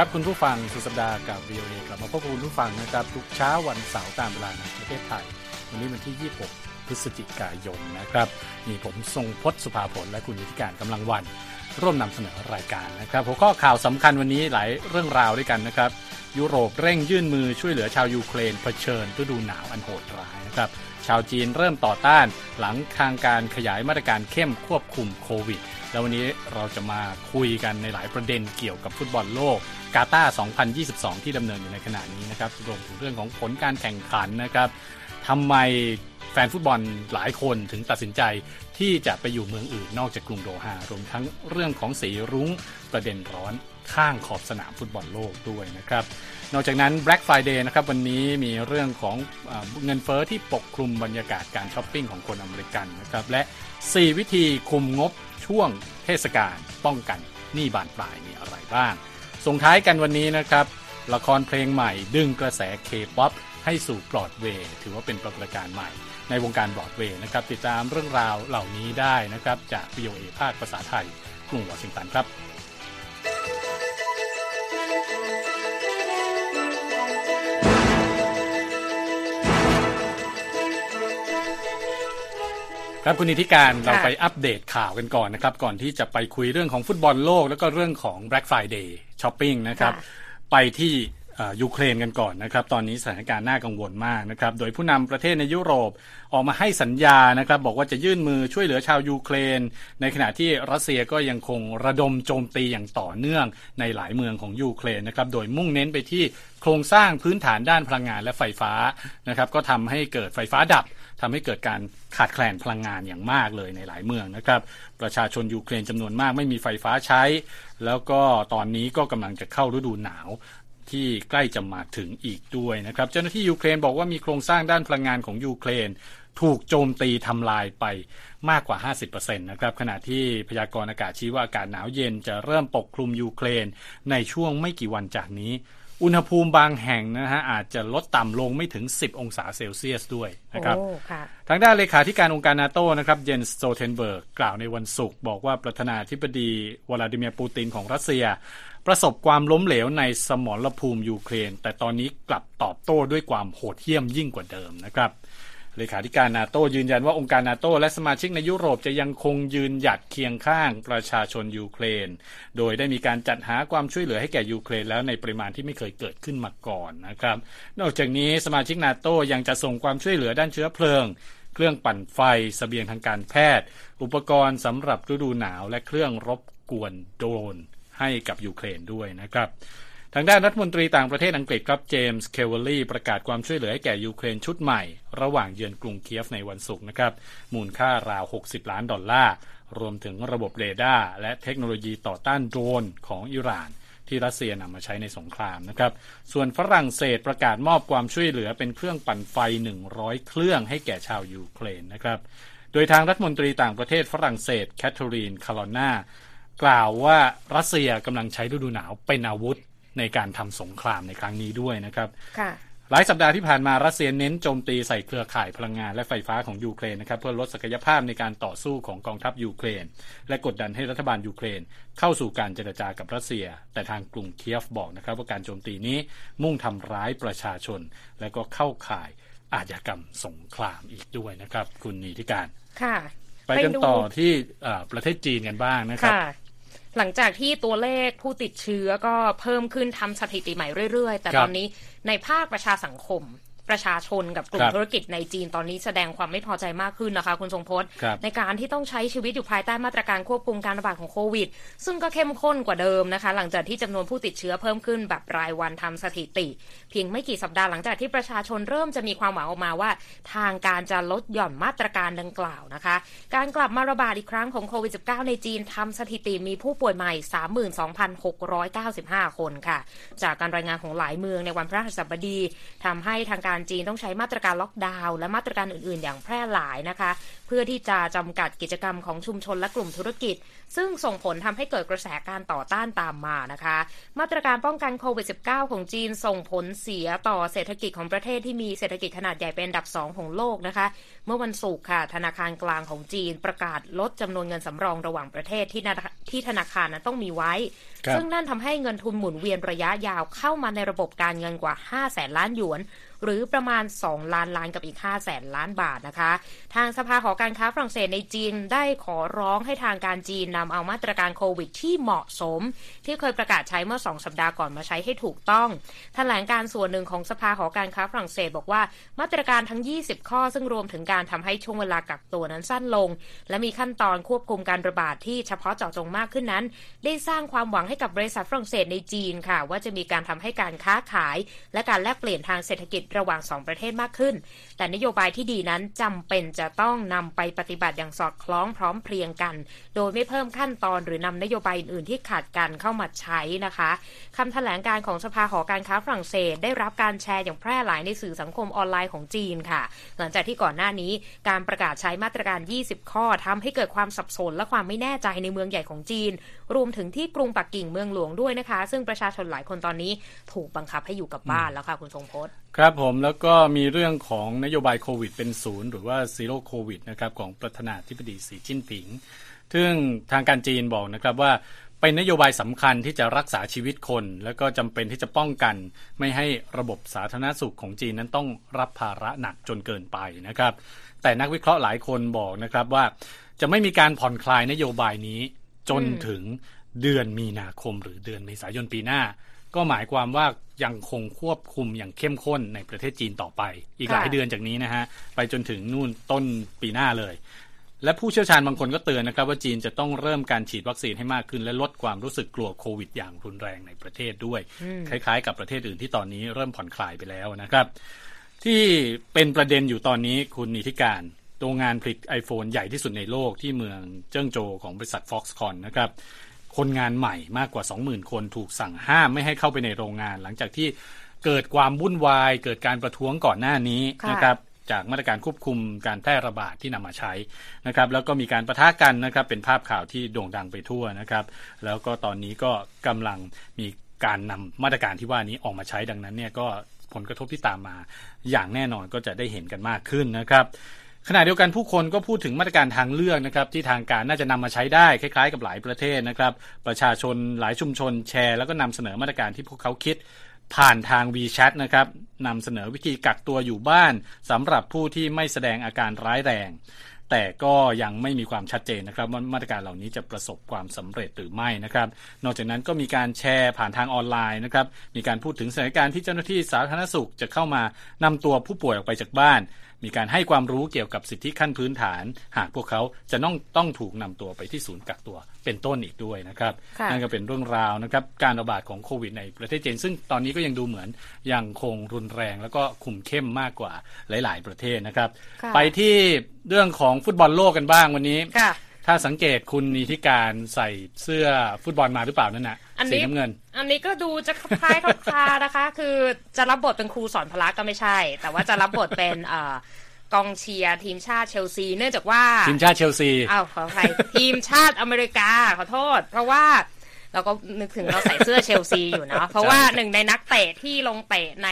ครับคุณผู้ฟังสุดสัปดาห์กับ VOA กลับมาพบกับคุณผู้ฟังนะครับ ทุกเช้าวันเสาร์ตามเวลาในประเทศไทย วันนี้วันที่ 26 พฤศจิกายนนะครับมีผมทรงพศสุภาผลและคุณยุทธิการกำลังวัน ร่วมนำเสนอรายการนะครับหัวข้อข่าวสำคัญวันนี้หลายเรื่องราวด้วยกันนะครับ ยุโรปเร่งยื่นมือช่วยเหลือชาวยูเครนเผชิญฤดูหนาวอันโหดร้ายนะครับชาวจีนเริ่มต่อต้านหลังทางการขยายมาตรการเข้มควบคุมโควิด แล้ววันนี้เราจะมาคุยกันในหลายประเด็นเกี่ยวกับฟุตบอลโลก กาตาร์2022 ที่ดำเนินอยู่ในขณะนี้นะครับรวมถึงเรื่องของผลการแข่งขันนะครับทำไมแฟนฟุตบอลหลายคนถึงตัดสินใจที่จะไปอยู่เมืองอื่นนอกจากกรุงโดฮารวมทั้งเรื่องของสีรุ้งประเด็นร้อนข้างขอบสนามฟุตบอลโลกด้วยนะครับ นอกจากนั้น Black Friday นะครับวันนี้มีเรื่องของอเงินเฟอ้อที่ปกคลุมบรรยากาศการช้อปปิ้งของคนอเมริกันนะครับและ 4 วิธีคุมงบช่วงเทศกาลป้องกันหนี้บานปลายมีอะไรบ้าง ส่งท้ายกันวันนี้นะครับ ละครเพลงใหม่ดึงกระแสเคป๊อปให้สู่บรอดเวย์ถือว่าเป็นปรากฏการณ์ใหม่ ในวงการบรอดเวย์นะครับ ติดตามเรื่องราวเหล่านี้ได้นะครับ จาก VOA ภาคภาษาไทยกรุงวอชิงตันครับครับคุณนิติการเราไปอัปเดตข่าวกันก่อนนะครับ ก่อนที่จะไปคุยเรื่องของฟุตบอลโลก แล้วก็เรื่องของ Black Friday Shopping นะครับ ไปที่ยูเครนกันก่อนนะครับ ตอนนี้สถานการณ์น่ากังวลมากนะครับ โดยผู้นำประเทศในยุโรปออกมาให้สัญญานะครับ บอกว่าจะยื่นมือช่วยเหลือชาวยูเครน ในขณะที่รัสเซียก็ยังคงระดมโจมตีอย่างต่อเนื่องในหลายเมืองของยูเครนนะครับ โดยมุ่งเน้นไปที่โครงสร้างพื้นฐานด้านพลังงานและไฟฟ้านะครับ ก็ทำให้เกิดไฟฟ้าดับ ทำให้เกิดการขาดแคลนพลังงานอย่างมากเลยในหลายเมืองนะครับ ประชาชนยูเครนจำนวนมากไม่มีไฟฟ้าใช้ แล้วก็ตอนนี้ก็กำลังจะเข้าฤดูหนาวที่ใกล้จะมาถึงอีกด้วยนะครับ เจ้าหน้าที่ยูเครนบอกว่ามีโครงสร้างด้านพลังงานของยูเครน ถูกโจมตีทำลายไปมากกว่า 50%นะครับขณะที่พยากรณ์อากาศชี้ว่าอากาศหนาวเย็นจะเริ่มปกคลุมยูเครนในช่วงไม่กี่วันจากนี้ อุณหภูมิบางแห่งนะฮะอาจจะลดต่ำลงไม่ถึง 10 องศาเซลเซียสด้วยนะครับทางด้านเลขาธิการองค์การนาโตนะครับเยนส์ สโตลเทนเบิร์กกล่าวในวันศุกร์บอกว่าประธานาธิบดีวลาดิเมียร์ปูตินของรัสเซีย ประสบความล้มเหลวในสมรภูมิยูเครน แต่ตอนนี้กลับตอบโต้ด้วยความโหดเหี้ยมยิ่งกว่าเดิมนะครับ เลขาธิการนาโตยืนยันว่าองค์การนาโตและสมาชิกในยุโรปจะยังคงยืนหยัดเคียงข้างประชาชนยูเครน โดยได้มีการจัดหาความช่วยเหลือให้แก่ยูเครนแล้วในปริมาณที่ไม่เคยเกิดขึ้นมาก่อนนะครับ นอกจากนี้สมาชิกนาโตยังจะส่งความช่วยเหลือด้านเชื้อเพลิง เครื่องปั่นไฟ เสบียงทางการแพทย์ อุปกรณ์สำหรับฤดูหนาวและเครื่องรบกวนโดรนให้กับยูเครนด้วยนะครับ ทางด้านรัฐมนตรีต่างประเทศอังกฤษครับเจมส์เคลเวอร์ลีประกาศความช่วยเหลือให้แก่ยูเครนชุดใหม่ ระหว่างเยือนกรุงเคียฟในวันศุกร์นะครับ มูลค่าราว 60 ล้านดอลลาร์ รวมถึงระบบเรดาร์และเทคโนโลยีต่อต้านโดรนของอิหร่านที่รัสเซียนำมาใช้ในสงครามนะครับ ส่วนฝรั่งเศสประกาศมอบความช่วยเหลือเป็นเครื่องปั่นไฟ 100 เครื่องให้แก่ชาวยูเครนนะครับ โดยทางรัฐมนตรีต่างประเทศฝรั่งเศสแคทเธอรีน โคลอนนากล่าวว่ารัสเซียกำลังใช้ฤดูหนาวเป็นอาวุธ ในการทำสงครามในครั้งนี้ด้วยนะครับหลายสัปดาห์ที่ผ่านมารัสเซียเน้นโจมตีใส่เครือข่ายพลังงานและไฟฟ้าของยูเครนนะครับเพื่อลดศักยภาพในการต่อสู้ของกองทัพยูเครน และกดดันให้รัฐบาลยูเครน เข้าสู่การเจรจากับรัสเซีย แต่ทางกรุงเคียฟบอกนะครับว่าการโจมตีนี้มุ่งทำร้ายประชาชน และก็เข้าข่ายอาชญากรรมสงครามอีกด้วยนะครับ คุณนีทิการค่ะ ไปกันต่อที่ประเทศจีนกันบ้างนะครับ หลังจากที่ตัวเลขผู้ติดเชื้อก็เพิ่มขึ้นทำสถิติใหม่เรื่อย ๆ แต่ตอนนี้ในภาคประชาสังคม ประชาชนกับกลุ่มธุรกิจในจีนตอนนี้แสดงความไม่พอใจมากขึ้นนะคะ คุณทรงพจน์ ในการที่ต้องใช้ชีวิตอยู่ภายใต้มาตรการควบคุมการระบาดของโควิด ซึ่งก็เข้มข้นกว่าเดิมนะคะ หลังจากที่จำนวนผู้ติดเชื้อเพิ่มขึ้นแบบรายวันทำสถิติ เพียงไม่กี่สัปดาห์หลังจากที่ประชาชนเริ่มจะมีความหวังออกมาว่า ทางการจะลดหย่อนมาตรการดังกล่าวนะคะ การกลับมาระบาดอีกครั้งของโควิด -19 ในจีนทำสถิติมีผู้ป่วยใหม่ 32,695 คนค่ะ จากการรายงานของหลายเมืองในวันพระหัสบดีทำให้ทางการจีนต้องใช้มาตรการล็อกดาวน์และมาตรการอื่น ๆ อย่างแพร่หลายนะคะ เพื่อที่จะจำกัดกิจกรรมของชุมชนและกลุ่มธุรกิจ ซึ่งส่งผลทำให้เกิดกระแสการต่อต้านตามมานะคะ มาตรการป้องกันโควิด -19 ของจีนส่งผลเสียต่อเศรษฐกิจของประเทศที่มีเศรษฐกิจขนาดใหญ่เป็นอันดับสองของโลกนะคะ เมื่อวันศุกร์ค่ะ ธนาคารกลางของจีนประกาศลดจำนวนเงินสำรองระหว่างประเทศที่ที่ธนาคารนั้นต้องมีไว้ ซึ่งนั่นทำให้เงินทุนหมุนเวียนระยะยาวเข้ามาในระบบการเงินกว่า 5 แสนล้านหยวน หรือประมาณ 2 ล้านล้านกับอีก 5 แสนล้านบาทนะคะ ทางสภาหอการค้าฝรั่งเศสในจีนได้ขอร้องให้ทางการจีนนำเอามาตรการโควิดที่เหมาะสม ที่เคยประกาศใช้เมื่อ 2 สัปดาห์ก่อนมาใช้ให้ถูกต้องแถลงการส่วนหนึ่งของสภาหอการค้าฝรั่งเศสบอกว่ามาตรการทั้ง 20 ข้อซึ่งรวมถึงการทำให้ช่วงเวลากักตัวนั้นสั้นลง และมีขั้นตอนควบคุมการระบาดที่เฉพาะเจาะจงมากขึ้นนั้น ได้สร้างความหวังให้กับบริษัทฝรั่งเศสในจีนค่ะ ว่าจะมีการทำให้การค้าขาย และการแลกเปลี่ยนทางเศรษฐกิจระหว่างสองประเทศมากขึ้น แต่นโยบายที่ดีนั้นจำเป็นจะต้องนำไปปฏิบัติอย่างสอดคล้องพร้อมเพรียงกัน โดยไม่เพิ่มขั้นตอนหรือนำนโยบายอื่นๆที่ขาดกันเข้ามาใช้นะคะคำแถลงการของสภาหอการค้าฝรั่งเศส ได้รับการแชร์อย่างแพร่หลายในสื่อสังคมออนไลน์ของจีนค่ะ หลังจากที่ก่อนหน้านี้การประกาศใช้มาตรการ 20 ข้อทำให้เกิดความสับสนและความไม่แน่ใจในเมืองใหญ่ของจีน รวมถึงที่กรุงปักกิ่งเมืองหลวงด้วยนะคะ ซึ่งประชาชนหลายคนตอนนี้ถูกบังคับให้อยู่กับบ้านแล้วค่ะคุณทรงพจน์ ครับผมแล้วก็มีเรื่องของนโยบายโควิดเป็นศูนย์หรือว่า Zero COVID นะครับของประธานาธิบดีสีจิ้นผิง ซึ่งทางการจีนบอกนะครับว่าเป็นนโยบายสำคัญที่จะรักษาชีวิตคน แล้วก็จำเป็นที่จะป้องกัน ไม่ให้ระบบสาธารณสุขของจีนนั้นต้องรับภาระหนักจนเกินไปนะครับ แต่นักวิเคราะห์หลายคนบอกนะครับว่า จะไม่มีการผ่อนคลายนโยบายนี้จนถึงเดือนมีนาคมหรือเดือนเมษายนปีหน้า ก็หมายความว่ายังคงควบคุมอย่างเข้มข้นในประเทศจีนต่อไป อีกหลายเดือนจากนี้นะฮะ ไปจนถึงนู่นต้นปีหน้าเลย และผู้เชี่ยวชาญบางคนก็เตือนนะครับ ว่าจีนจะต้องเริ่มการฉีดวัคซีนให้มากขึ้น และลดความรู้สึกกลัวโควิดอย่างรุนแรงในประเทศด้วย คล้ายๆ กับประเทศอื่นที่ตอนนี้เริ่มผ่อนคลายไปแล้วนะครับ ที่เป็นประเด็นอยู่ตอนนี้คุณนิติการโรงงานผลิต iPhone ใหญ่ที่สุดในโลกที่เมืองเจิ้งโจของบริษัท Foxconn นะครับ คนงานใหม่มากกว่า 20,000 คนถูกสั่งห้ามไม่ให้เข้าไปในโรงงาน หลังจากที่เกิดความวุ่นวาย เกิดการประท้วงก่อนหน้านี้นะครับจากมาตรการควบคุมการแพร่ระบาดที่นำมาใช้นะครับแล้วก็มีการประทะกันนะครับเป็นภาพข่าวที่โด่งดังไปทั่วนะครับ แล้วก็ตอนนี้ก็กำลังมีการนำมาตรการที่ว่านี้ออกมาใช้ดังนั้นเนี่ยก็ผลกระทบที่ตามมา อย่างแน่นอนก็จะได้เห็นกันมากขึ้นนะครับ ขณะเดียวกันผู้คนก็พูดถึงมาตรการทางเลือกนะครับที่ทางการน่าจะนำมาใช้ได้คล้ายๆ กับหลายประเทศนะครับ ประชาชนหลายชุมชนแชร์ แล้วก็นำเสนอมาตรการที่พวกเขาคิดผ่านทาง WeChat นะครับนำเสนอวิธีกักตัวอยู่บ้านสำหรับผู้ที่ไม่แสดงอาการร้ายแรง แต่ก็ยังไม่มีความชัดเจนนะครับว่ามาตรการเหล่านี้จะประสบความสำเร็จหรือไม่นะครับ นอกจากนั้นก็มีการแชร์ผ่านทางออนไลน์นะครับมีการพูดถึงสถานการณ์ที่เจ้าหน้าที่สาธารณสุขจะเข้ามานำตัวผู้ป่วยออกไปจากบ้านมีการให้ความรู้เกี่ยวกับสิทธิขั้นพื้นฐาน หากพวกเขาจะต้องต้องถูกนำตัวไปที่ศูนย์กักตัวเป็นต้นอีกด้วยนะครับ นั่นก็เป็นเรื่องราวนะครับ การระบาดของโควิดในประเทศจีนซึ่งตอนนี้ก็ยังดูเหมือนยังคงรุนแรงแล้วก็คุมเข้มมากกว่าหลาย ๆ ประเทศนะครับ ไปที่เรื่องของฟุตบอลโลกกันบ้างวันนี้ ถ้าสังเกตคุณนีทิการใส่เสื้อฟุตบอลมาหรือเปล่านั่นนะสีน้ำเงิน อันนี้ก็ดูจะคล้ายคลานะคะ คือจะรับบทเป็นครูสอนพละก็ไม่ใช่ แต่ว่าจะรับบทเป็นกองเชียร์ทีมชาติเชลซี เนื่องจากว่าทีมชาติเชลซีอ้าวขออภัยทีมชาติอเมริกาขอโทษ เพราะว่า เราก็นึกถึงเราใส่เสื้อเชลซีอยู่นะเพราะว่าหนึ่งในนักเตะที่ลงเตะใน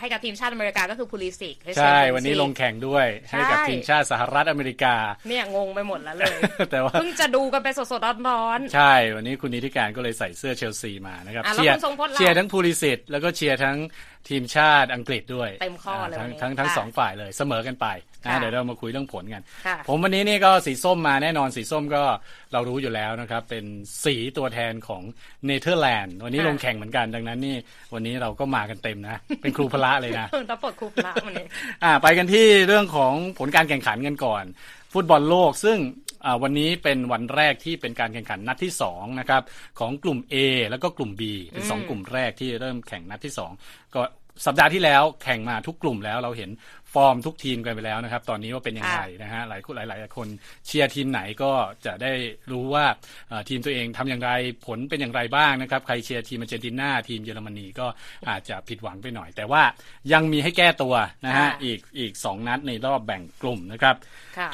ให้กับทีมชาติอเมริกาก็คือพูลิสิกใช่ วันนี้ลงแข่งด้วยให้กับทีมชาติสหรัฐอเมริกา เนี่ยงงไปหมดแล้วเลย แต่ว่าเพิ่งจะดูกันไปสดๆร้อนๆใช่ วันนี้คุณนิติการก็เลยใส่เสื้อเชลซีมานะครับเชียร์เชียร์ทั้งพูลิซิชแล้วก็เชียร์ทั้งทีมชาติอังกฤษด้วยเต็มข้อเลยทั้งทั้งทั้งสองฝ่ายเลยเสมอกันไป นะเดี๋ยวเรามาคุยเรื่องผลกัน ผมวันนี้นี่ก็สีส้มมาแน่นอนสีส้มก็เรารู้อยู่แล้วนะครับ เป็นสีตัวแทนของเนเธอร์แลนด์วันนี้ลงแข่งเหมือนกันดังนั้นนี่วันนี้เราก็มากันเต็มนะ เป็นครูพละเลยนะรับบทครูพละวันนี้อ่าไปกันที่เรื่องของผลการแข่งขันกันก่อน ฟุตบอลโลกซึ่งวันนี้เป็นวันแรกที่เป็นการแข่งขันนัดที่2นะครับของกลุ่ม A แล้วก็กลุ่ม B เป็น 2 กลุ่มแรกที่เริ่มแข่งนัดที่ 2 ก็ สัปดาห์ที่แล้วแข่งมาทุกกลุ่มแล้วเราเห็นฟอร์มทุกทีมกันไปแล้วนะครับ ตอนนี้ว่าเป็นยังไงนะฮะหลายคนหลาย ๆ คนเชียร์ทีมไหนก็จะได้รู้ว่าทีมตัวเองทำอย่างไรผลเป็นอย่างไรบ้างนะครับ ใครเชียร์ทีมอาร์เจนตินาทีมเยอรมนีก็อาจจะผิดหวังไปหน่อย แต่ว่ายังมีให้แก้ตัวนะฮะอีกอีกสองนัดในรอบแบ่งกลุ่มนะครับ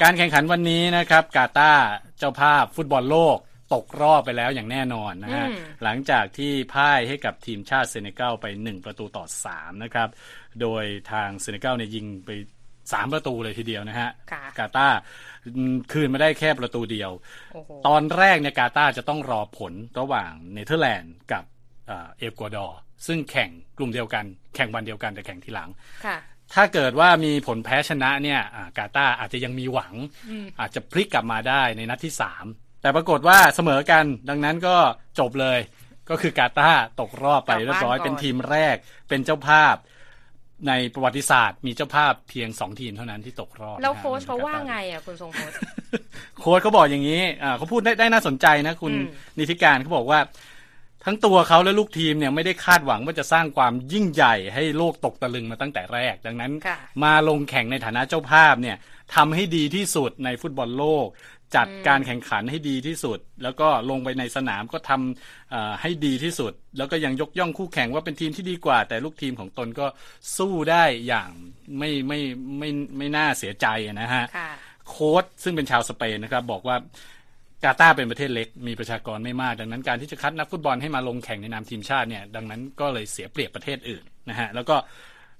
การแข่งขันวันนี้นะครับกาตาร์เจ้าภาพฟุตบอลโลก ตกรอบไปแล้วอย่างแน่นอนนะฮะหลังจากที่พ่ายให้กับทีมชาติเซเนกัลไป 1 ประตูต่อ 3 นะครับ โดยทางเซเนกัลเนี่ยยิงไปสามประตูเลยทีเดียวนะฮะค่ะกาตาร์คืนมาได้แค่ประตูเดียวโอ้โหตอนแรกเนี่ยกาตาร์จะต้องรอผลระหว่างเนเธอร์แลนด์กับเอ่อเอกวาดอร์ซึ่งแข่งกลุ่มเดียวกันแข่งวันเดียวกันแต่แข่งทีหลังค่ะถ้าเกิดว่ามีผลแพ้ชนะเนี่ยอ่ากาตาร์อาจจะยังมีหวังอืมอาจจะพลิกกลับมาได้ในนัดที่สาม แต่ปรากฏว่าเสมอกันดังนั้นก็จบเลย ก็คือกาตาร์ตกรอบไปเรียบร้อยเป็นทีมแรกเป็นเจ้าภาพ ในประวัติศาสตร์ มีเจ้าภาพเพียงสองทีมเท่านั้นที่ตกรอบแล้วนะฮะโค้ชเขาว่าป็นกตร์ไงอะคุณทรงโค้ชโค้ชเขาบอกอย่างนี้อ่าเขาพูดได้ได้น่าสนใจนะคุณอืมนิติการเขาบอกว่าทั้งตัวเขาและลูกทีมเนี่ยไม่ได้คาดหวังว่าจะสร้างความยิ่งใหญ่ให้โลกตกตะลึงมาตั้งแต่แรก ดังนั้นค่ะมาลงแข่งในฐานะเจ้าภาพเนี่ยทำให้ดีที่สุดในฟุตบอลโลก จัดการแข่งขันให้ดีที่สุด แล้วก็ลงไปในสนามก็ทำเอ่อให้ดีที่สุด แล้วก็ยังยกย่องคู่แข่งว่าเป็นทีมที่ดีกว่า แต่ลูกทีมของตนก็สู้ได้อย่างไม่ไม่ไม่ไม่น่าเสียใจนะฮะค่ะโค้ชซึ่งเป็นชาวสเปนนะครับ บอกว่ากาตาร์เป็นประเทศเล็กมีประชากรไม่มาก ดังนั้นการที่จะคัดนักฟุตบอลให้มาลงแข่งในนามทีมชาติเนี่ยดังนั้นก็เลยเสียเปรียบประเทศอื่นนะฮะแล้วก็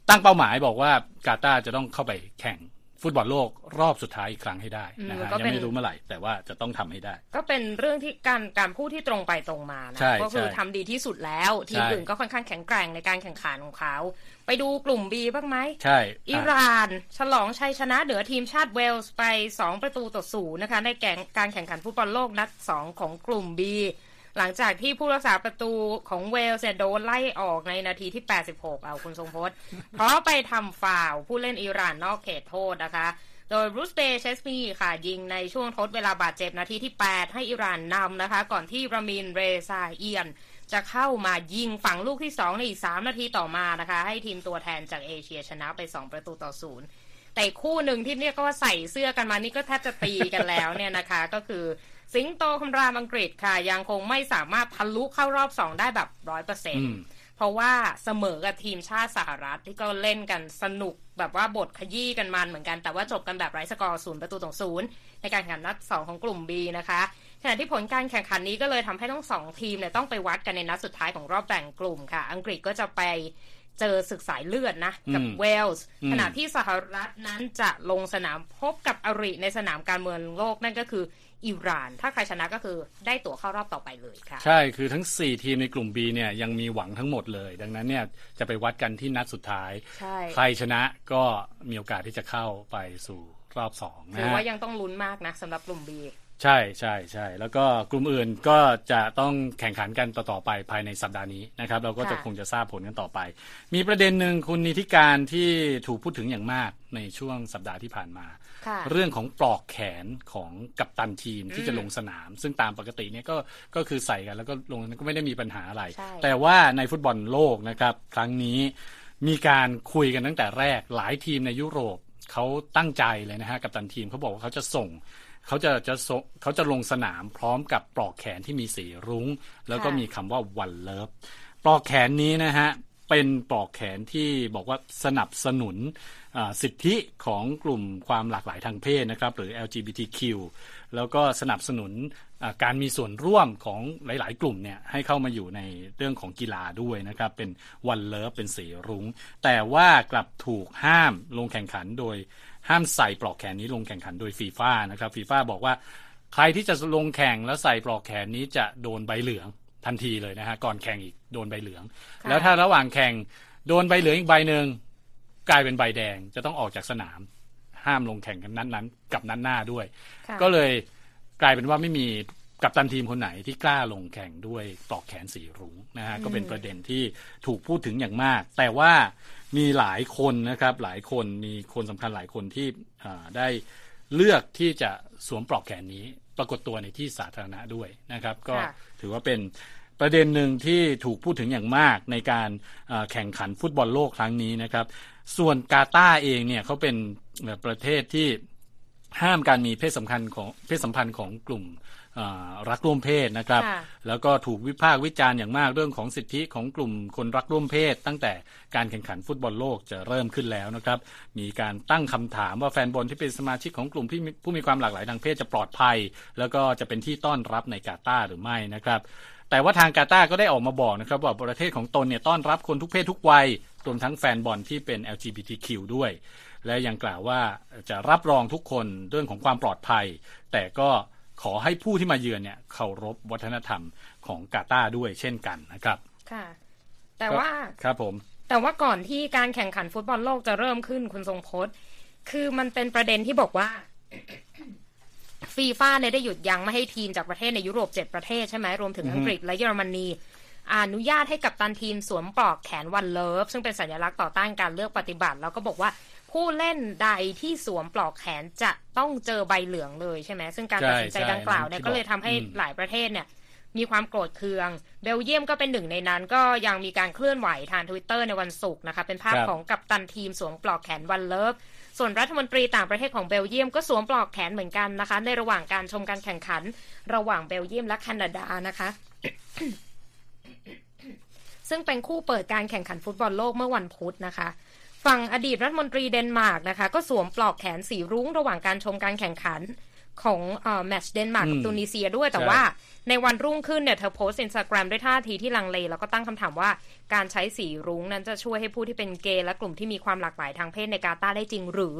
ตั้งเป้าหมายบอกว่ากาตาร์จะต้องเข้าไปแข่ง ฟุตบอลโลกรอบสุดท้ายอีกครั้งให้ได้นะอืมฮะก็ยังเป็นไม่รู้เมื่อไหร่ แต่ว่าจะต้องทำให้ได้ ก็เป็นเรื่องที่การการพูดที่ตรงไปตรงมานะใช่ก็คือใช่ทำดีที่สุดแล้ว ทีมใช่อื่นก็ค่อนข้างแข็งแกร่งในการแข่งขันของเขา ไปดูกลุ่ม B บ้างไหมใช่อิอะหร่าน ฉลองชัยชนะเหนือทีมชาติเวลส์ไป 2 ประตูต่อศูนย์นะคะในแก่งการแข่งขันฟุตบอลโลกนัด 2 ของกลุ่ม B หลังจากที่ผู้รักษาประตูของเวลส์เนี่ยโดนไล่ออกในนาทีที่ 86 เอาคุณทรงพจน์เพราะไปทำฟาวล์ผู้เล่นอิหร่านนอกเขตโทษนะคะ โดยบรูซเบย์เชสมีค่ะ ยิงในช่วงทดเวลาบาดเจ็บนาทีที่ 8 ให้อิหร่านนำนะคะ ก่อนที่รามินเรซาเอียน จะเข้ามายิงฝั่งลูกที่ 2 ในอีก 3 นาทีต่อมานะคะ ให้ทีมตัวแทนจากเอเชียชนะไป 2 ประตูต่อศูนย์แต่อีกคู่หนึ่งที่เรียกว่าใส่เสื้อกันมานี่ก็แทบจะตีกันแล้วเนี่ยนะคะ ก็คือ สิงโตคำรามอังกฤษค่ะ ยังคงไม่สามารถทะลุเข้ารอบ2ได้แบบร้อยเปอร์เซ็นอืต์มเพราะว่าเสมอกับทีมชาติสหรัฐที่ก็เล่นกันสนุกแบบว่าบทขยี้กันมันเหมือนกัน แต่ว่าจบกันแบบไร้สกอร์ศูนย์ประตูต่อศูนย์ในการแข่งขันนัด 2 ของกลุ่ม B นะคะขณะที่ผลการแข่งขันนี้ก็เลยทำให้ทั้งสองทีมเนี่ยต้องไปวัดกันในนัดสุดท้ายของรอบแบ่งกลุ่มค่ะ อังกฤษก็จะไปเจอศึกสายเลือดนะ กับอืมเวลส์อืมขณะที่สหรัฐนั้นจะลงสนามพบกับอริในสนามการเมืองโลกนั่นก็คือ อิหร่าน ถ้าใครชนะก็คือได้ตั๋วเข้ารอบต่อไปเลยค่ะ ใช่คือทั้ง 4 ทีมในกลุ่ม B เนี่ยยังมีหวังทั้งหมดเลย ดังนั้นเนี่ยจะไปวัดกันที่นัดสุดท้าย ใช่ ใครชนะก็มีโอกาสที่จะเข้าไปสู่รอบสองนะถือฮะว่ายังต้องลุ้นมากนะสำหรับกลุ่ม B ใช่ใช่ใช่แล้วก็กลุ่มอื่นก็จะต้องแข่งขันกันต่อๆไปภายในสัปดาห์นี้นะครับ เราก็จะค่ะ คงจะทราบผลกันต่อไป มีประเด็นหนึ่งคุณนิติการที่ถูกพูดถึงอย่างมากในช่วงสัปดาห์ที่ผ่านมาค่ะ เรื่องของปลอกแขนของกัปตันทีมที่จะลงสนาม ซึ่งตามปกติเนี่ยก็ก็คือใส่กัน แล้วก็ลงก็ไม่ได้มีปัญหาอะไรใช่แต่ว่าในฟุตบอลโลกนะครับ ครั้งนี้มีการคุยกันตั้งแต่แรกหลายทีมในยุโรปเขาตั้งใจเลยนะฮะกัปตันทีมเขาบอกว่าเขาจะส่งเขาจะจะส่งเขาจะลงสนามพร้อมกับปลอกแขนที่มีสีรุง้ง แล้วก็ค่ะมีคำว่าวันเลิฟปลอกแขนนี้นะฮะ เป็นปลอกแขนที่บอกว่าสนับสนุนสิทธิของกลุ่มความหลากหลายทางเพศนะครับ หรือ LGBTQ แล้วก็สนับสนุนการมีส่วนร่วมของหลาย ๆ กลุ่มเนี่ยให้เข้ามาอยู่ในเรื่องของกีฬาด้วยนะครับ เป็นวันเลิฟเป็นสีรุง้ง แต่ว่ากลับถูกห้ามลงแข่งขันโดยห้ามใส่ปลอกแขนนี้ลงแข่งขันโดยฟีฟ่านะครับฟีฟ่าบอกว่าใครที่จะลงแข่งแล้วใส่ปลอกแขนนี้จะโดนใบเหลือง ทันทีเลยนะฮะก่อนแข่งอีกโดนใบเหลืองค่ะแล้วถ้าระหว่างแข่งโดนใบเหลืองอีกใบหนึ่งกลายเป็นใบแดงจะต้องออกจากสนาม ห้ามลงแข่งกันนั้นนั้นๆกับนั้นหน้าด้วยค่ะก็เลยกลายเป็นว่าไม่มีกัปตันทีมคนไหนที่กล้าลงแข่งด้วยปลอกแขนสีรุ้งนะฮะก็เป็นประเด็นที่ถูกพูดถึงอย่างมาก แต่ว่ามีหลายคนนะครับ หลายคนมีคนสำคัญหลายคนที่อ่าได้เลือกที่จะ สวมปลอกแขนนี้ ปรากฏตัวในที่สาธารณะด้วยนะครับ ก็ค่ะถือว่าเป็นประเด็นหนึ่งที่ถูกพูดถึงอย่างมากในการอ่าแข่งขันฟุตบอลโลกครั้งนี้นะครับ ส่วนกาตาร์เองเนี่ยเขาเป็นเอ่อประเทศที่ห้ามการมีเพศสัมพันธ์ของเพศสัมพันธ์ของกลุ่มอ่า รักร่วมเพศนะครับค่ะแล้วก็ถูกวิพากษ์วิจารณ์อย่างมากเรื่องของสิทธิของกลุ่มคนรักร่วมเพศ ตั้งแต่การแข่งขันฟุตบอลโลกจะเริ่มขึ้นแล้วนะครับ มีการตั้งคำถามว่าแฟนบอลที่เป็นสมาชิกของกลุ่มที่มีผู้มีความหลากหลายทางเพศจะปลอดภัย แล้วก็จะเป็นที่ต้อนรับในกาตาร์หรือไม่นะครับ แต่ว่าทางกาตาร์ก็ได้ออกมาบอกนะครับ ว่าประเทศของตนเนี่ยต้อนรับคนทุกเพศทุกวัยรวมทั้งแฟนบอลที่เป็น LGBTQ ด้วย และยังกล่าวว่าจะรับรองทุกคนเรื่องของความปลอดภัย แต่ก็ ขอให้ผู้ที่มาเยือนเนี่ยเคารพวัฒนธรรมของกาตาร์ด้วยเช่นกันนะครับ ค่ะ แต่ว่าครับผม แต่ว่าก่อนที่การแข่งขันฟุตบอลโลกจะเริ่มขึ้นคุณทรงพจน์ คือมันเป็นประเด็นที่บอกว่าฟีฟ่าเนี่ยได้หยุดยั้งไม่ให้ทีมจากประเทศในยุโรปเจ็ดประเทศใช่ไหมรวมถึงอังกฤษและเยอรมนีอนุญาตให้กัปตันทีมสวมปลอกแขน One Love ซึ่งเป็นสัญลักษณ์ต่อต้านการเลือกปฏิบัติ แล้วก็บอกว่า ผู้เล่นใดที่สวมปลอกแขนจะต้องเจอใบเหลืองเลยใช่ไหมซึ่งการตัดสินใจดังกล่าวเนี่ยก็เลยทำให้หลายประเทศเนี่ยมีความโกรธเคือง เบลเยียมก็เป็นหนึ่งในนั้น ก็ยังมีการเคลื่อนไหวทางทวิตเตอร์ในวันศุกร์นะคะ เป็นภาพของกัปตันทีมสวมปลอกแขน One Love ส่วนรัฐมนตรีต่างประเทศของเบลเยียมก็สวมปลอกแขนเหมือนกันนะคะ ในระหว่างการชมการแข่งขัน ระหว่างเบลเยียมและแคนาดานะคะ ซึ่งเป็นคู่เปิดการแข่งขันฟุตบอลโลกเมื่อวันพุธนะคะ ฝั่งอดีตรัฐมนตรีเดนมาร์กนะคะ ก็สวมปลอกแขนสีรุ้งระหว่างการชมการแข่งขันของเอ่อแมตช์เดนมาร์กกับตูนิเซียด้วยแต่ว่าในวันรุ่งขึ้นเนี่ยเธอโพสต์อินสตาแกรมด้วยท่าทีที่ลังเล แล้วก็ตั้งคำถามว่าการใช้สีรุ้งนั้นจะช่วยให้ผู้ที่เป็นเกย์และกลุ่มที่มีความหลากหลายทางเพศในกาตาร์ได้จริงหรือ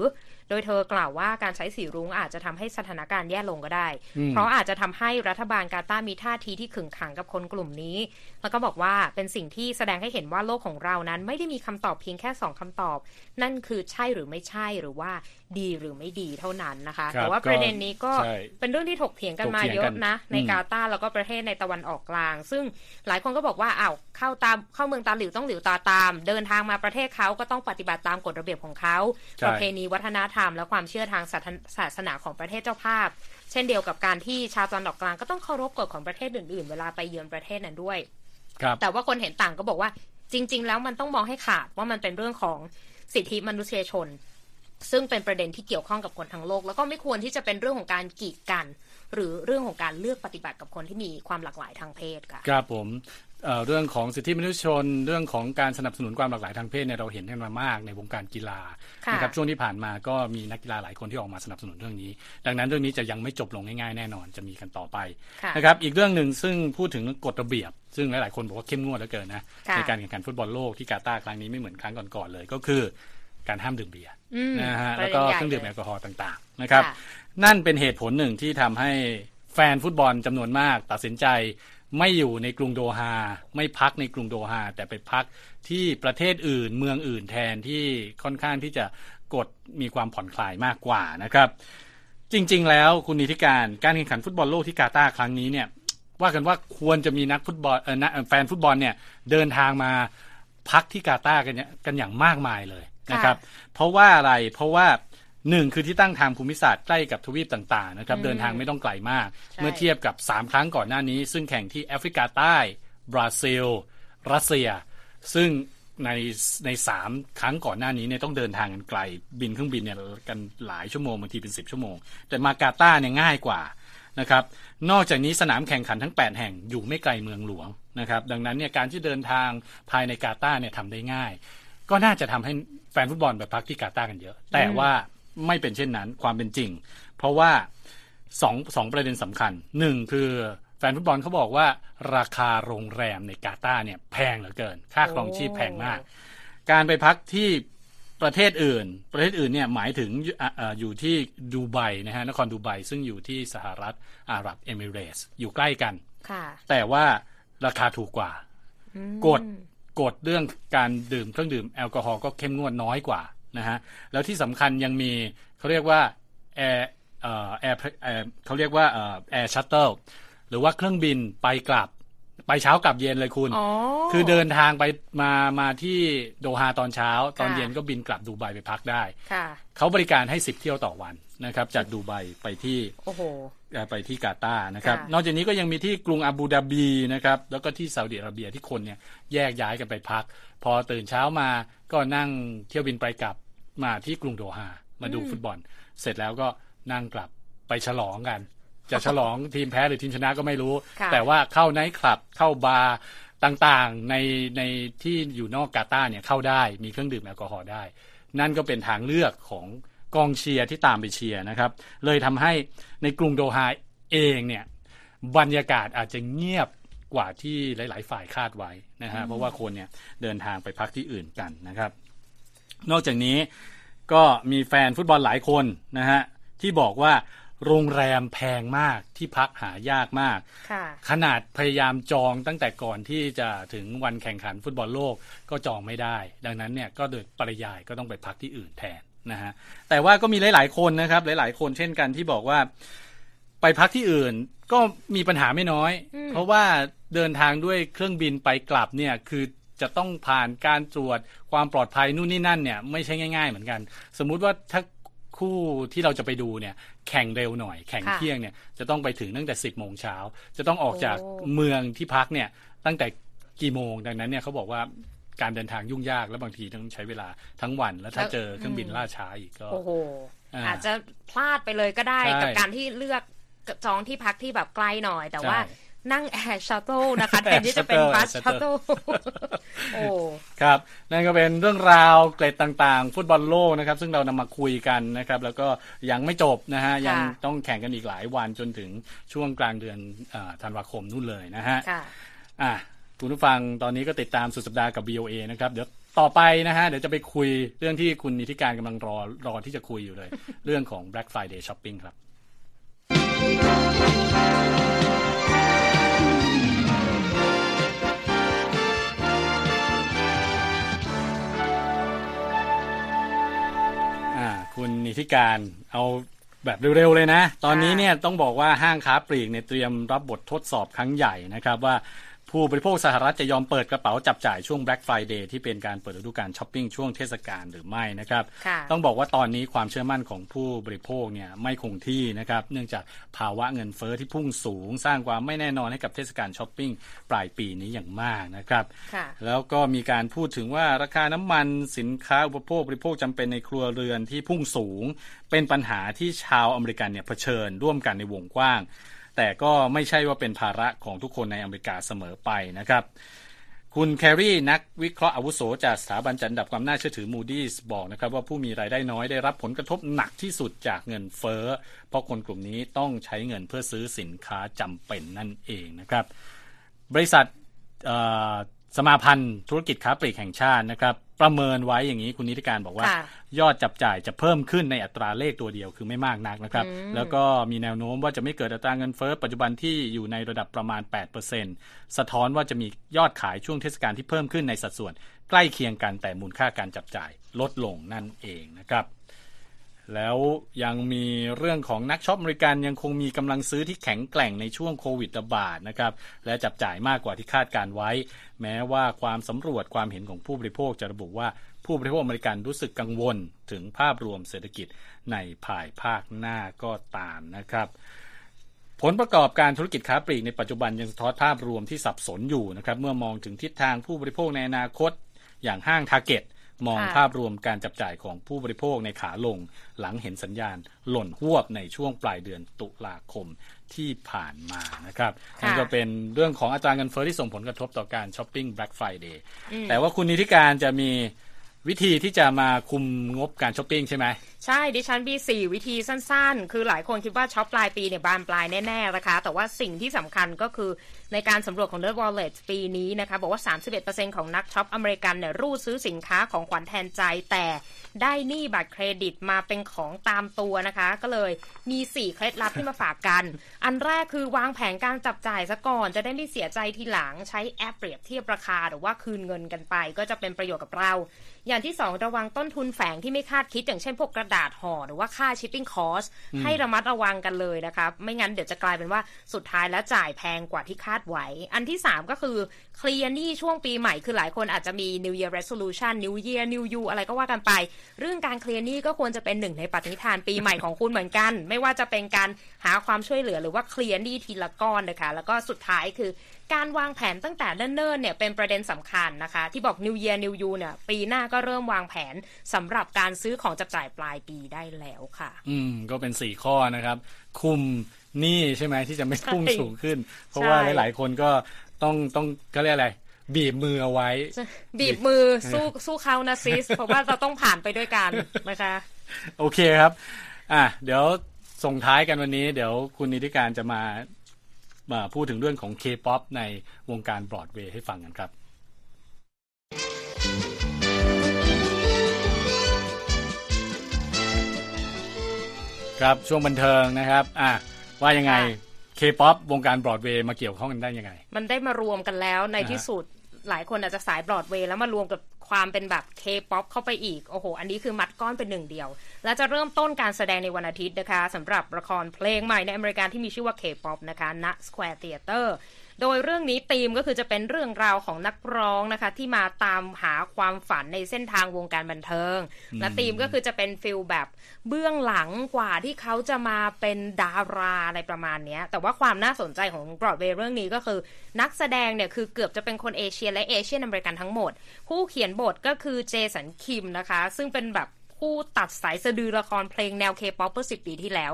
โดยเธอกล่าวว่าการใช้สีรุ้งอาจจะทำให้สถานการณ์แย่ลงก็ได้ เพราะอาจจะทำให้รัฐบาลกาตาร์มีท่าทีที่ขึงขังกับคนกลุ่มนี้ แล้วก็บอกว่าเป็นสิ่งที่แสดงให้เห็นว่าโลกของเรานั้น ไม่ได้มีคำตอบเพียงแค่สองคำตอบ นั่นคือใช่หรือไม่ใช่หรือว่าดีหรือไม่ดีเท่านั้นนะคะครับแต่ว่าประเด็นนี้ก็ใช่เป็นเรื่องที่ถกเถียงกันมาถกเถียงเยกัอะนนะ ในอืมกาตาร์แล้วก็ประเทศในตะวันออกกลาง ซึ่งหลายคนก็บอกว่าอ้าว เข้าตามเข้าเมืองตาหลิวต้องหลิวตาตาม เดินทางมาประเทศเขาก็ต้องปฏิบัติตามกฎระเบียบของเขาใช่ประเพณีวัฒนธรรม และความเชื่อทางศาสนศาสนาของประเทศเจ้าภาพ เช่นเดียวกับการที่ชาวตะวันออกกลางก็ต้องเคารพกฎของประเทศอื่นๆ เวลาไปเยือนประเทศนั้นด้วยครับแต่ว่าคนเห็นต่างก็บอกว่าจริง ๆ แล้วมันต้องมองให้ขาดว่ามันเป็นเรื่องของสิทธิมนุษยชน ซึ่งเป็นประเด็นที่เกี่ยวข้องกับคนทั้งโลก แล้วก็ไม่ควรที่จะเป็นเรื่องของการกีดกัน หรือเรื่องของการเลือกปฏิบัติกับคนที่มีความหลากหลายทางเพศค่ะครับผม เอ่อเรื่องของสิทธิมนุษยชน เรื่องของการสนับสนุนความหลากหลายทางเพศเนี่ยเราเห็นกันมามากในวงการกีฬาค่ะนะครับช่วงที่ผ่านมาก็มีนักกีฬาหลายคนที่ออกมาสนับสนุนเรื่องนี้ ดังนั้นเรื่องนี้จะยังไม่จบลงง่ายๆแน่นอนจะมีกันต่อไปค่ะนะครับอีกเรื่องหนึ่งซึ่งพูดถึงกฎระเบียบ ซึ่งหลายๆคนบอกว่าเข้มงวดเหลือเกินนะค่ะในการแข่งขันฟุตบอลโลกที่กาตาร์ครั้งนี้ไม่เหมือนครั้งก่อนๆเลยก็คือการห้ามดื่มเบียร์อืมนะฮะปแล้วระก็ด็นใหญ่เครื่องดื่มลแอยลกอฮอล์ต่างๆนะครับค่ะนั่นเป็นเหตุผลหนึ่งที่ทำให้แฟนฟุตบอลจำนวนมากตัดสินใจ ไม่อยู่ในกรุงโดฮาไม่พักในกรุงโดฮาแต่ไปพักที่ประเทศอื่นเมืองอื่นแทนที่ค่อนข้างที่จะกดมีความผ่อนคลายมากกว่านะครับ จริง ๆ แล้วคุณนิติการการแข่งขันฟุตบอลโลกที่กาตาร์ครั้งนี้เนี่ยว่ากันว่าควรจะมีนักฟุตบอลเออนักแฟนฟุตบอลเนี่ยเดินทางมาพักที่กาตาร์กันเนี่ยกันอย่างมากมายเลยนะครับ เพราะว่าอะไรเพราะว่า หนึ่งคือที่ตั้งทางภูมิศาสตร์ใกล้กับทวีปต่างๆนะครับอืมเดินทางไม่ต้องไกลมากใช่เมื่อเทียบกับ 3 ครั้งก่อนหน้านี้ ซึ่งแข่งที่แอฟริกาใต้ บราซิล รัสเซีย ซึ่งในในสามครั้งก่อนหน้านี้เนี่ยต้องเดินทางกันไกล บินเครื่องบินเนี่ยกันหลายชั่วโมงบางทีเป็น 10 ชั่วโมง แต่มากาตาร์เนี่ยง่ายกว่านะครับนอกจากนี้สนามแข่งขันทั้ง 8 แห่งอยู่ไม่ไกลเมืองหลวงนะครับดังนั้นเนี่ยการที่เดินทางภายในกาตาร์เนี่ยทำได้ง่าย ก็น่าจะทำให้แฟนฟุตบอลไปพักที่กาตาร์กันเยอะ แต่ว่า ไม่เป็นเช่นนั้นความเป็นจริง เพราะว่าสองสองประเด็นสำคัญหนึ่งคือแฟนฟุตบอลเขาบอกว่าราคาโรงแรมในกาตาร์เนี่ยแพงเหลือเกิน ค่าครองชีพแพงมาก การไปพักที่ประเทศอื่น ประเทศอื่นเนี่ยหมายถึงอยู่อะอะอยู่ที่ดูไบนะฮะนครดูไบซึ่งอยู่ที่สหรัฐอาหรับเอมิเรตส์อยู่ใกล้กันค่ะแต่ว่าราคาถูกกว่าอืมกฎกฎเรื่องการดื่มเครื่องดื่มแอลกอฮอล์ก็เข้มงวดน้อยกว่า นะฮะแล้วที่สำคัญยังมีเขาเรียกว่าแอร์เอ่อ air air เขาเรียกว่าเอ่อ air shuttle หรือว่าเครื่องบินไปกลับไปเช้ากลับเย็นเลยคุณอ๋อคือเดินทางไปมามาที่โดฮาตอนเช้า ตอนค่ะเย็นก็บินกลับดูไบไปพักได้ค่ะเขาบริการให้10เที่ยวต่อวันนะครับ จากดูไบไปที่โอ้โหเอ่อไปที่กาตาร์นะครับค่ะนอกจากนี้ก็ยังมีที่กรุงอาบูดาบีนะครับ แล้วก็ที่ซาอุดิอาระเบียที่คนเนี่ยแยกย้ายกันไปพัก พอตื่นเช้ามาก็นั่งเที่ยวบินไปกลับ มาที่กรุงโดฮามาดูฟุตบอล เสร็จแล้วก็นั่งกลับไปฉลองกัน จะฉลองทีมแพ้หรือทีมชนะก็ไม่รู้ค่ะแต่ว่าเข้าไนท์คลับเข้าบาร์ต่างๆในในที่อยู่นอกกาตาร์เนี่ยเข้าได้มีเครื่องดื่มแอลกอฮอล์ได้ นั่นก็เป็นทางเลือกของกองเชียร์ที่ตามไปเชียร์นะครับ เลยทำให้ในกรุงโดฮาเองเนี่ยบรรยากาศอาจจะเงียบกว่าที่หลาย ๆ ฝ่ายคาดไว้นะฮะเพราะว่าคนเนี่ยเดินทางไปพักที่อื่นกันนะครับ นอกจากนี้ก็มีแฟนฟุตบอลหลายคนนะฮะที่บอกว่าโรงแรมแพงมากที่พักหายากมาก ขนาดพยายามจองตั้งแต่ก่อนที่จะถึงวันแข่งขันฟุตบอลโลกก็จองไม่ได้ ดังนั้นเนี่ยก็โดยปริยายก็ต้องไปพักที่อื่นแทนนะฮะแต่ว่าก็มีหลาย ๆ คนนะครับ หลาย ๆ คนเช่นกันที่บอกว่า ไปพักที่อื่นก็มีปัญหาไม่น้อย เพราะว่าเดินทางด้วยเครื่องบินไปกลับเนี่ยคือ จะต้องผ่านการตรวจความปลอดภัยนู่นนี่นั่นเนี่ยไม่ใช่ง่าย ๆ เหมือนกัน สมมุติว่าถ้าคู่ที่เราจะไปดูเนี่ยแข่งเร็วหน่อย แข่งเที่ยงเนี่ยจะต้องไปถึงตั้งแต่สิบโมงเช้า จะต้องออกจากเมืองที่พักเนี่ยตั้งแต่กี่โมงดังนั้นเนี่ยเขาบอกว่าการเดินทางยุ่งยากแล้วบางทีต้องใช้เวลาทั้งวัน แล้วถ้าเจอเครื่องบินล่าช้าอีกก็โอ้โหอาจจะพลาดไปเลยก็ได้กับการที่เลือกจองที่พักที่แบบไกลหน่อย แต่ว่า นั่ง air shuttle นะคะแทนที่จะเป็น bus shuttle โอ้ครับ นั่นก็เป็นเรื่องราวเกร็ดต่างๆ ฟุตบอลโลกนะครับ ซึ่งเรานำมาคุยกันนะครับ แล้วก็ยังไม่จบนะฮะ ยังต้องแข่งกันอีกหลายวันจนถึงช่วงกลางเดือนธันวาคมนู่นเลยนะฮะอะคุณผู้ฟังตอนนี้ก็ติดตามสุดสัปดาห์กับ VOA นะครับเดี๋ยวต่อไปนะฮะ เดี๋ยวจะไปคุยเรื่องที่คุณนิติการกำลังรอรอที่จะคุยอยู่เลย เรื่องของ Black Friday Shopping ครับ คุณนิติการเอาแบบเร็วๆเลยนะ ตอนนี้เนี่ยต้องบอกว่าห้างค้าปลีกเนี่ยเตรียมรับบททดสอบครั้งใหญ่นะครับว่า ผู้บริโภคสหรัฐจะยอมเปิดกระเป๋าจับจ่ายช่วง Black Friday ที่เป็นการเปิดฤดูกาลช้อปปิ้งช่วงเทศกาลหรือไม่นะครับ ต้องบอกว่าตอนนี้ความเชื่อมั่นของผู้บริโภคเนี่ยไม่คงที่นะครับ เนื่องจากภาวะเงินเฟอ้อที่พุ่งสูง สร้างความไม่แน่นอนให้กับเทศกาลช้อปปิ้งปลายปีนี้อย่างมากนะครับ แล้วก็มีการพูดถึงว่าราคาน้ำมันสินค้าอุปโภคบริโภคจำเป็นในครัวเรือนที่พุ่งสูง เป็นปัญหาที่ชาวอเมริกันเนี่ยเผชิญร่วมกันในวงกว้าง แต่ก็ไม่ใช่ว่าเป็นภาระของทุกคนในอเมริกาเสมอไปนะครับ คุณแครีนักวิเคราะห์อาวุโสจากสถาบันจัดดับความน่าเชื่อถือ Moody's บอกนะครับว่าผู้มีรายได้น้อยได้รับผลกระทบหนักที่สุดจากเงินเฟ้อ เพราะคนกลุ่มนี้ต้องใช้เงินเพื่อซื้อสินค้าจำเป็นนั่นเองนะครับ บริษัทสมาพันธ์ธุรกิจค้าปลีกแห่งชาตินะครับ ประเมินไว้อย่างนี้คุณนิติการบอกว่า ยอดจับจ่ายจะเพิ่มขึ้นในอัตราเลขตัวเดียวคือไม่มากนักนะครับ แล้วก็มีแนวโน้มว่าจะไม่เกินอัตราเงินเฟ้อปัจจุบันที่อยู่ในระดับประมาณ 8%สะท้อนว่าจะมียอดขายช่วงเทศกาลที่เพิ่มขึ้นในสัดส่วน ใกล้เคียงกันแต่มูลค่าการจับจ่ายลดลงนั่นเองนะครับ แล้วยังมีเรื่องของนักช็อปอเมริกันยังคงมีกำลังซื้อที่แข็งแกร่งในช่วงโควิดระบาดนะครับ และจับจ่ายมากกว่าที่คาดการณ์ไว้ แม้ว่าความสำรวจความเห็นของผู้บริโภคจะระบุว่าผู้บริโภคอเมริกันรู้สึกกังวลถึงภาพรวมเศรษฐกิจในภายภาคหน้าก็ตามนะครับผลประกอบการธุรกิจค้าปลีกในปัจจุบันยังสะท้อนภาพรวมที่สับสนอยู่นะครับเมื่อมองถึงทิศทางผู้บริโภคในอนาคต อย่างห้าง Target มองภาพรวมการจับจ่ายของผู้บริโภคในขาลง หลังเห็นสัญญาณหล่นหวบในช่วงปลายเดือนตุลาคมที่ผ่านมานะครับนั่นก็เป็นเรื่องของอัตราเงินเฟ้อที่ส่งผลกระทบต่อการช้อปปิ้ง Black Friday แต่ว่าคุณนีธิกาญจน์จะมีวิธีที่จะมาคุมงบการช้อปปิ้งใช่ไหมใช่ ดิฉันมีสี่วิธีสั้นๆ คือหลายคนคิดว่าช็อปปลายปีเนี่ยบานปลายแน่ๆนะคะแต่ว่าสิ่งที่สำคัญก็คือ ในการสำรวจของ NerdWallet ปีนี้นะคะบอกว่า 31%ของนักช็อปอเมริกันเนี่ยรูดซื้อสินค้าของขวัญแทนใจแต่ได้หนี้บัตรเครดิตมาเป็นของตามตัวนะคะ ก็เลยมี 4 เคล็ดลับที่มาฝากกัน อันแรกคือวางแผนการจับจ่ายซะก่อน จะได้ไม่เสียใจทีหลังใช้แอปเปรียบเทียบราคาหรือว่าคืนเงินกันไป ก็จะเป็นประโยชน์กับเรา อย่างที่ 2 ระวังต้นทุนแฝงที่ไม่คาดคิด อย่างเช่นพวกกระดาษห่อหรือว่าค่าชิปปิ้งคอสให้ระมัดระวังกันเลยนะคะไม่งั้นเดี๋ยวจะกลายเป็นว่าสุดท้ายแล้วจ่ายแพงกว่าที่คาดไว้ อันที่3ก็คือเคลียร์นี่ช่วงปีใหม่คือหลายคนอาจจะมี New Year Resolution New Year New You อะไรก็ว่ากันไป เรื่องการเคลียร์นี่ก็ควรจะเป็นหนึ่งในปฏิฐานปีใหม่ของคุณเหมือนกัน ไม่ว่าจะเป็นการหาความช่วยเหลือหรือว่าเคลียร์นี่ทีละก้อนนะคะแล้วก็สุดท้ายคือการวางแผนตั้งแต่เนิ่นๆเนี่ยเป็นประเด็นสำคัญนะคะ ที่บอก New Year New You เนี่ยปีหน้าก็เริ่มวางแผนสำหรับการซื้อของจับจ่ายปลายปีได้แล้วค่ะ อืม ก็เป็นสี่ข้อนะครับ คุม นี่ใช่ไหมที่จะไม่พุ่งสูงขึ้น เพราะว่าหลาย ๆ คนก็ต้องต้องก็เรียกอะไร บีบมือเอาไว้ บีบมือสู้สู้เขานะซิสเพราะว่าเราต้องผ่านไปด้วยกันนะคะ โอเคครับ อะเดี๋ยวส่งท้ายกันวันนี้ เดี๋ยวคุณนีธิกาญจน์จะมามาพูดถึงเรื่องของ K-POP ในวงการบรอดเวย์ให้ฟังกันครับ ครับช่วงบันเทิงนะครับ อะ ว่ายังไงเคป๊อปวงการบรอดเวย์มาเกี่ยวข้องกันได้ยังไง มันได้มารวมกันแล้วในอ่าฮะที่สุดหลายคนอาจจะสายบรอดเวย์แล้วมารวมกับความเป็นแบบเคป๊อปเข้าไปอีก โอ้โห อันนี้คือมัดก้อนเป็นหนึ่งเดียว และจะเริ่มต้นการแสดงในวันอาทิตย์นะคะสำหรับละครเพลงใหม่ในอเมริกาที่มีชื่อว่า K-POP นะคะณ Square Theater โดยเรื่องนี้ธีมก็คือจะเป็นเรื่องราวของนักร้องนะคะ ที่มาตามหาความฝันในเส้นทางวงการบันเทิงและธีมก็คือจะเป็น feel แบบเบื้องหลังกว่าที่เขาจะมาเป็นดาราอะไรประมาณเนี้ยแต่ว่าความน่าสนใจของบรอดเวย์เรื่องนี้ก็คือ นักแสดงเนี่ยคือเกือบจะเป็นคนเอเชียและ Asian American ทั้งหมด ผู้เขียนบทก็คือเจสันคิมนะคะ ซึ่งเป็นแบบ ผู้ตัดสายสะดือละครเพลงแนวเคป๊อปเมื่อสิบปีที่แล้ว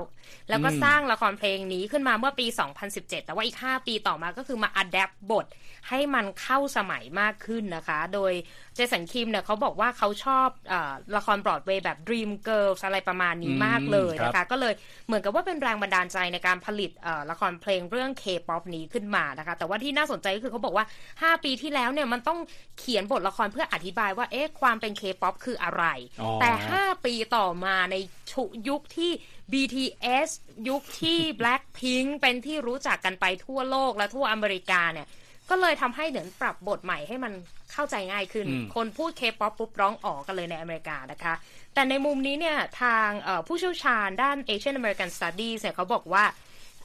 แล้วก็อืมสร้างละครเพลงนี้ขึ้นมาเมื่อปี 2017 แต่ว่าอีก 5 ปีต่อมาก็คือมา adapt บทให้มันเข้าสมัยมากขึ้นนะคะ โดยเจสันคิมเนี่ยเขาบอกว่าเขาชอบเออละครบรอดเวย์แบบ Dreamgirls อะไรประมาณนี้มากเลยนะคะครับก็เลยเหมือนกับว่าเป็นแรงบันดาลใจในการผลิตเอ่อละครเพลงเรื่อง K-POP นี้ขึ้นมานะคะ แต่ว่าที่น่าสนใจก็คือเขาบอกว่า 5 ปีที่แล้วเนี่ยมันต้องเขียนบทละครเพื่ออธิบายว่าเอ๊ะความเป็น K-POP คืออะไรอ๋อแต่ 5ปีต่อมาในชุยุคที่ BTS ยุคที่ Blackpink เป็นที่รู้จักกันไปทั่วโลกและทั่วอเมริกาเนี่ย ก็เลยทำให้เหมือนปรับบทใหม่ให้มันเข้าใจง่ายขึ้นอืมคนพูดเคป๊อปปุ๊บร้องออกกันเลยในอเมริกานะคะ แต่ในมุมนี้เนี่ยทางเอ่อผู้เชี่ยวชาญด้าน Asian American Studies เนี่ยเขาบอกว่า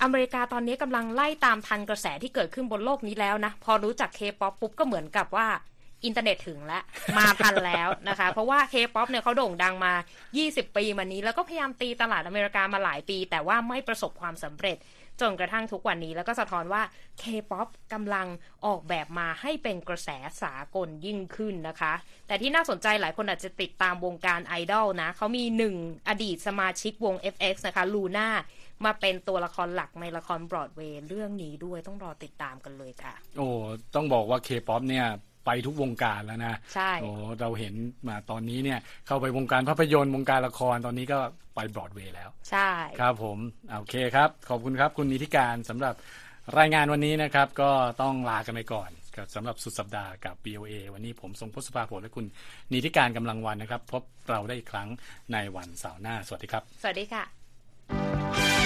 อเมริกาตอนนี้กำลังไล่ตามทันกระแสที่เกิดขึ้นบนโลกนี้แล้วนะ พอรู้จักเคป๊อปปุ๊บก็เหมือนกับว่า อินเทอร์เน็ตถึงแล้วมาทันแล้วนะคะ เพราะว่าเคป๊อปเนี่ยเขาโด่งดังมา 20 ปีมานี้ แล้วก็พยายามตีตลาดอเมริกามาหลายปี แต่ว่าไม่ประสบความสำเร็จจนกระทั่งทุกวันนี้แล้วก็สะท้อนว่า K-POP กำลังออกแบบมาให้เป็นกระแสสากลยิ่งขึ้นนะคะ แต่ที่น่าสนใจหลายคนอาจจะติดตามวงการไอดอลนะ เขามีหนึ่งอดีตสมาชิกวง FX นะคะลูน่ามาเป็นตัวละครหลักในละครบรอดเวย์เรื่องนี้ด้วยต้องรอติดตามกันเลยค่ะ โอ้ ต้องบอกว่าเคป๊อปเนี่ย ไปทุกวงการแล้วนะใช่โอ้เราเห็นมาตอนนี้เนี่ยเข้าไปวงการภาพยนตร์วงการละครตอนนี้ก็ไปบรอดเวย์แล้ว ใช่ครับผมโอเคครับ ขอบคุณครับคุณนีธิกาญจน์สำหรับรายงานวันนี้นะครับ ก็ต้องลากันไปก่อนกับสำหรับสุดสัปดาห์กับ VOA วันนี้ผมทรงพศภาผลและคุณนิติการกำลังวันนะครับ พบเราได้อีกครั้งในวันเสาร์หน้า สวัสดีครับ สวัสดีค่ะ